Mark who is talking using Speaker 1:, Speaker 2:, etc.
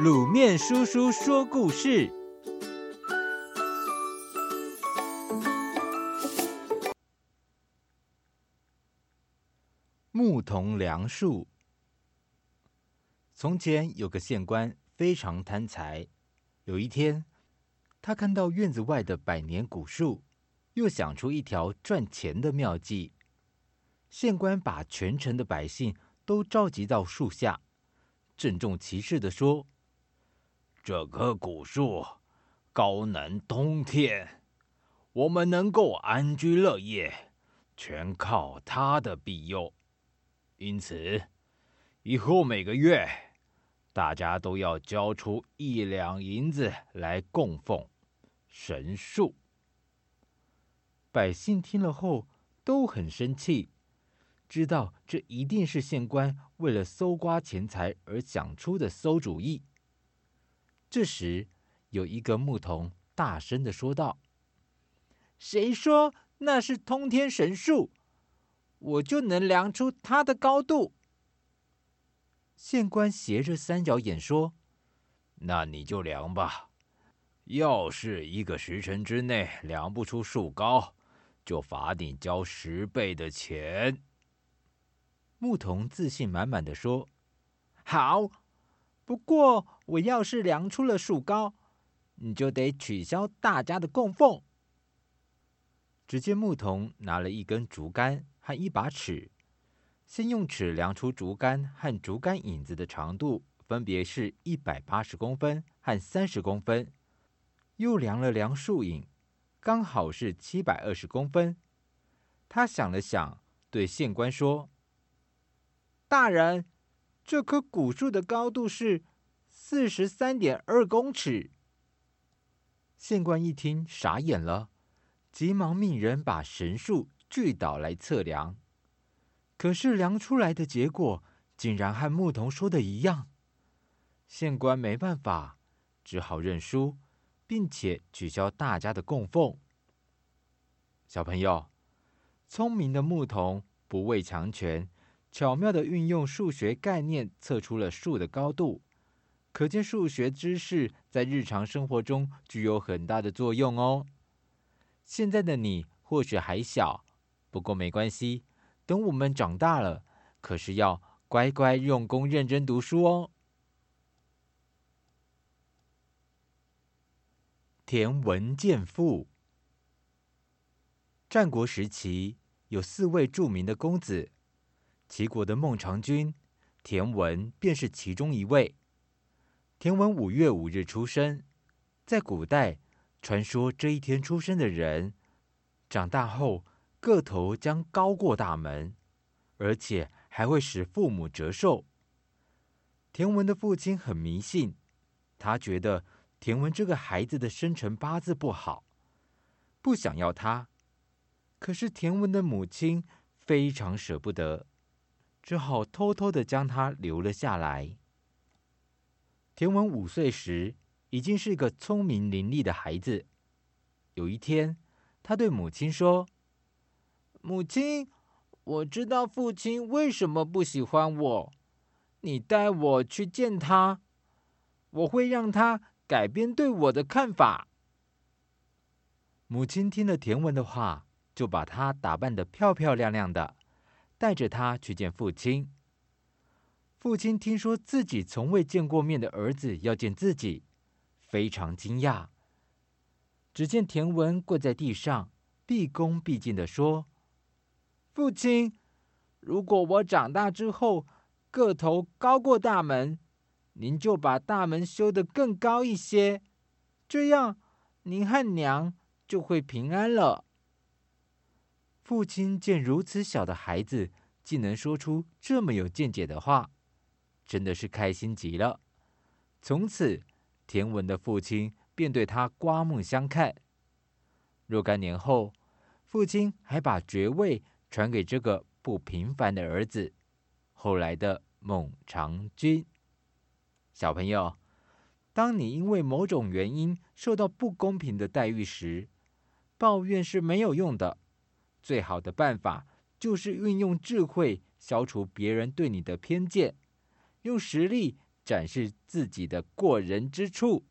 Speaker 1: 卤面叔叔说故事：牧童梁树。从前有个县官，非常贪财。有一天，他看到院子外的百年古树，又想出一条赚钱的妙计。县官把全城的百姓都召集到树下，郑重其事地说。这棵古树高能通天，我们能够安居乐业，全靠它的庇佑。因此，以后每个月大家都要交出一两银子来供奉神树。百姓听了后都很生气，知道这一定是县官为了搜刮钱财而想出的馊主意。这时，有一个牧童大声的说道：“谁说那是通天神树？我就能量出它的高度。”县官斜着三角眼说：“那你就量吧。要是一个时辰之内量不出树高，就罚你交十倍的钱。”牧童自信满满的说：“好。”不过，我要是量出了树高，你就得取消大家的供奉。只见牧童拿了一根竹竿和一把尺，先用尺量出竹竿和竹竿影子的长度，分别是一百八十公分和三十公分，又量了量树影，刚好是七百二十公分。他想了想，对县官说：“大人。”这棵古树的高度是四十三点二公尺。县官一听，傻眼了，急忙命人把神树锯倒来测量。可是量出来的结果竟然和牧童说的一样。县官没办法，只好认输，并且取消大家的供奉。小朋友，聪明的牧童不畏强权。巧妙地运用数学概念测出了树的高度，可见数学知识在日常生活中具有很大的作用哦。现在的你或许还小，不过没关系，等我们长大了，可是要乖乖用功、认真读书哦。田文健父。战国时期有四位著名的公子。齐国的孟尝君，田文便是其中一位。田文五月五日出生，在古代传说这一天出生的人，长大后个头将高过大门，而且还会使父母折寿。田文的父亲很迷信，他觉得田文这个孩子的生辰八字不好，不想要他。可是田文的母亲非常舍不得。只好偷偷的将他留了下来。田文五岁时，已经是个聪明伶俐的孩子。有一天，他对母亲说：“母亲，我知道父亲为什么不喜欢我，你带我去见他，我会让他改变对我的看法。”母亲听了田文的话，就把他打扮得漂漂亮亮的。带着他去见父亲。父亲听说自己从未见过面的儿子要见自己，非常惊讶。只见田文跪在地上，毕恭毕敬地说：“父亲，如果我长大之后个头高过大门，您就把大门修得更高一些，这样您和娘就会平安了。”父亲见如此小的孩子竟能说出这么有见解的话，真的是开心极了。从此，田文的父亲便对他刮目相看。若干年后，父亲还把爵位传给这个不平凡的儿子，后来的孟尝君。小朋友，当你因为某种原因受到不公平的待遇时，抱怨是没有用的。最好的办法就是运用智慧消除别人对你的偏见，用实力展示自己的过人之处。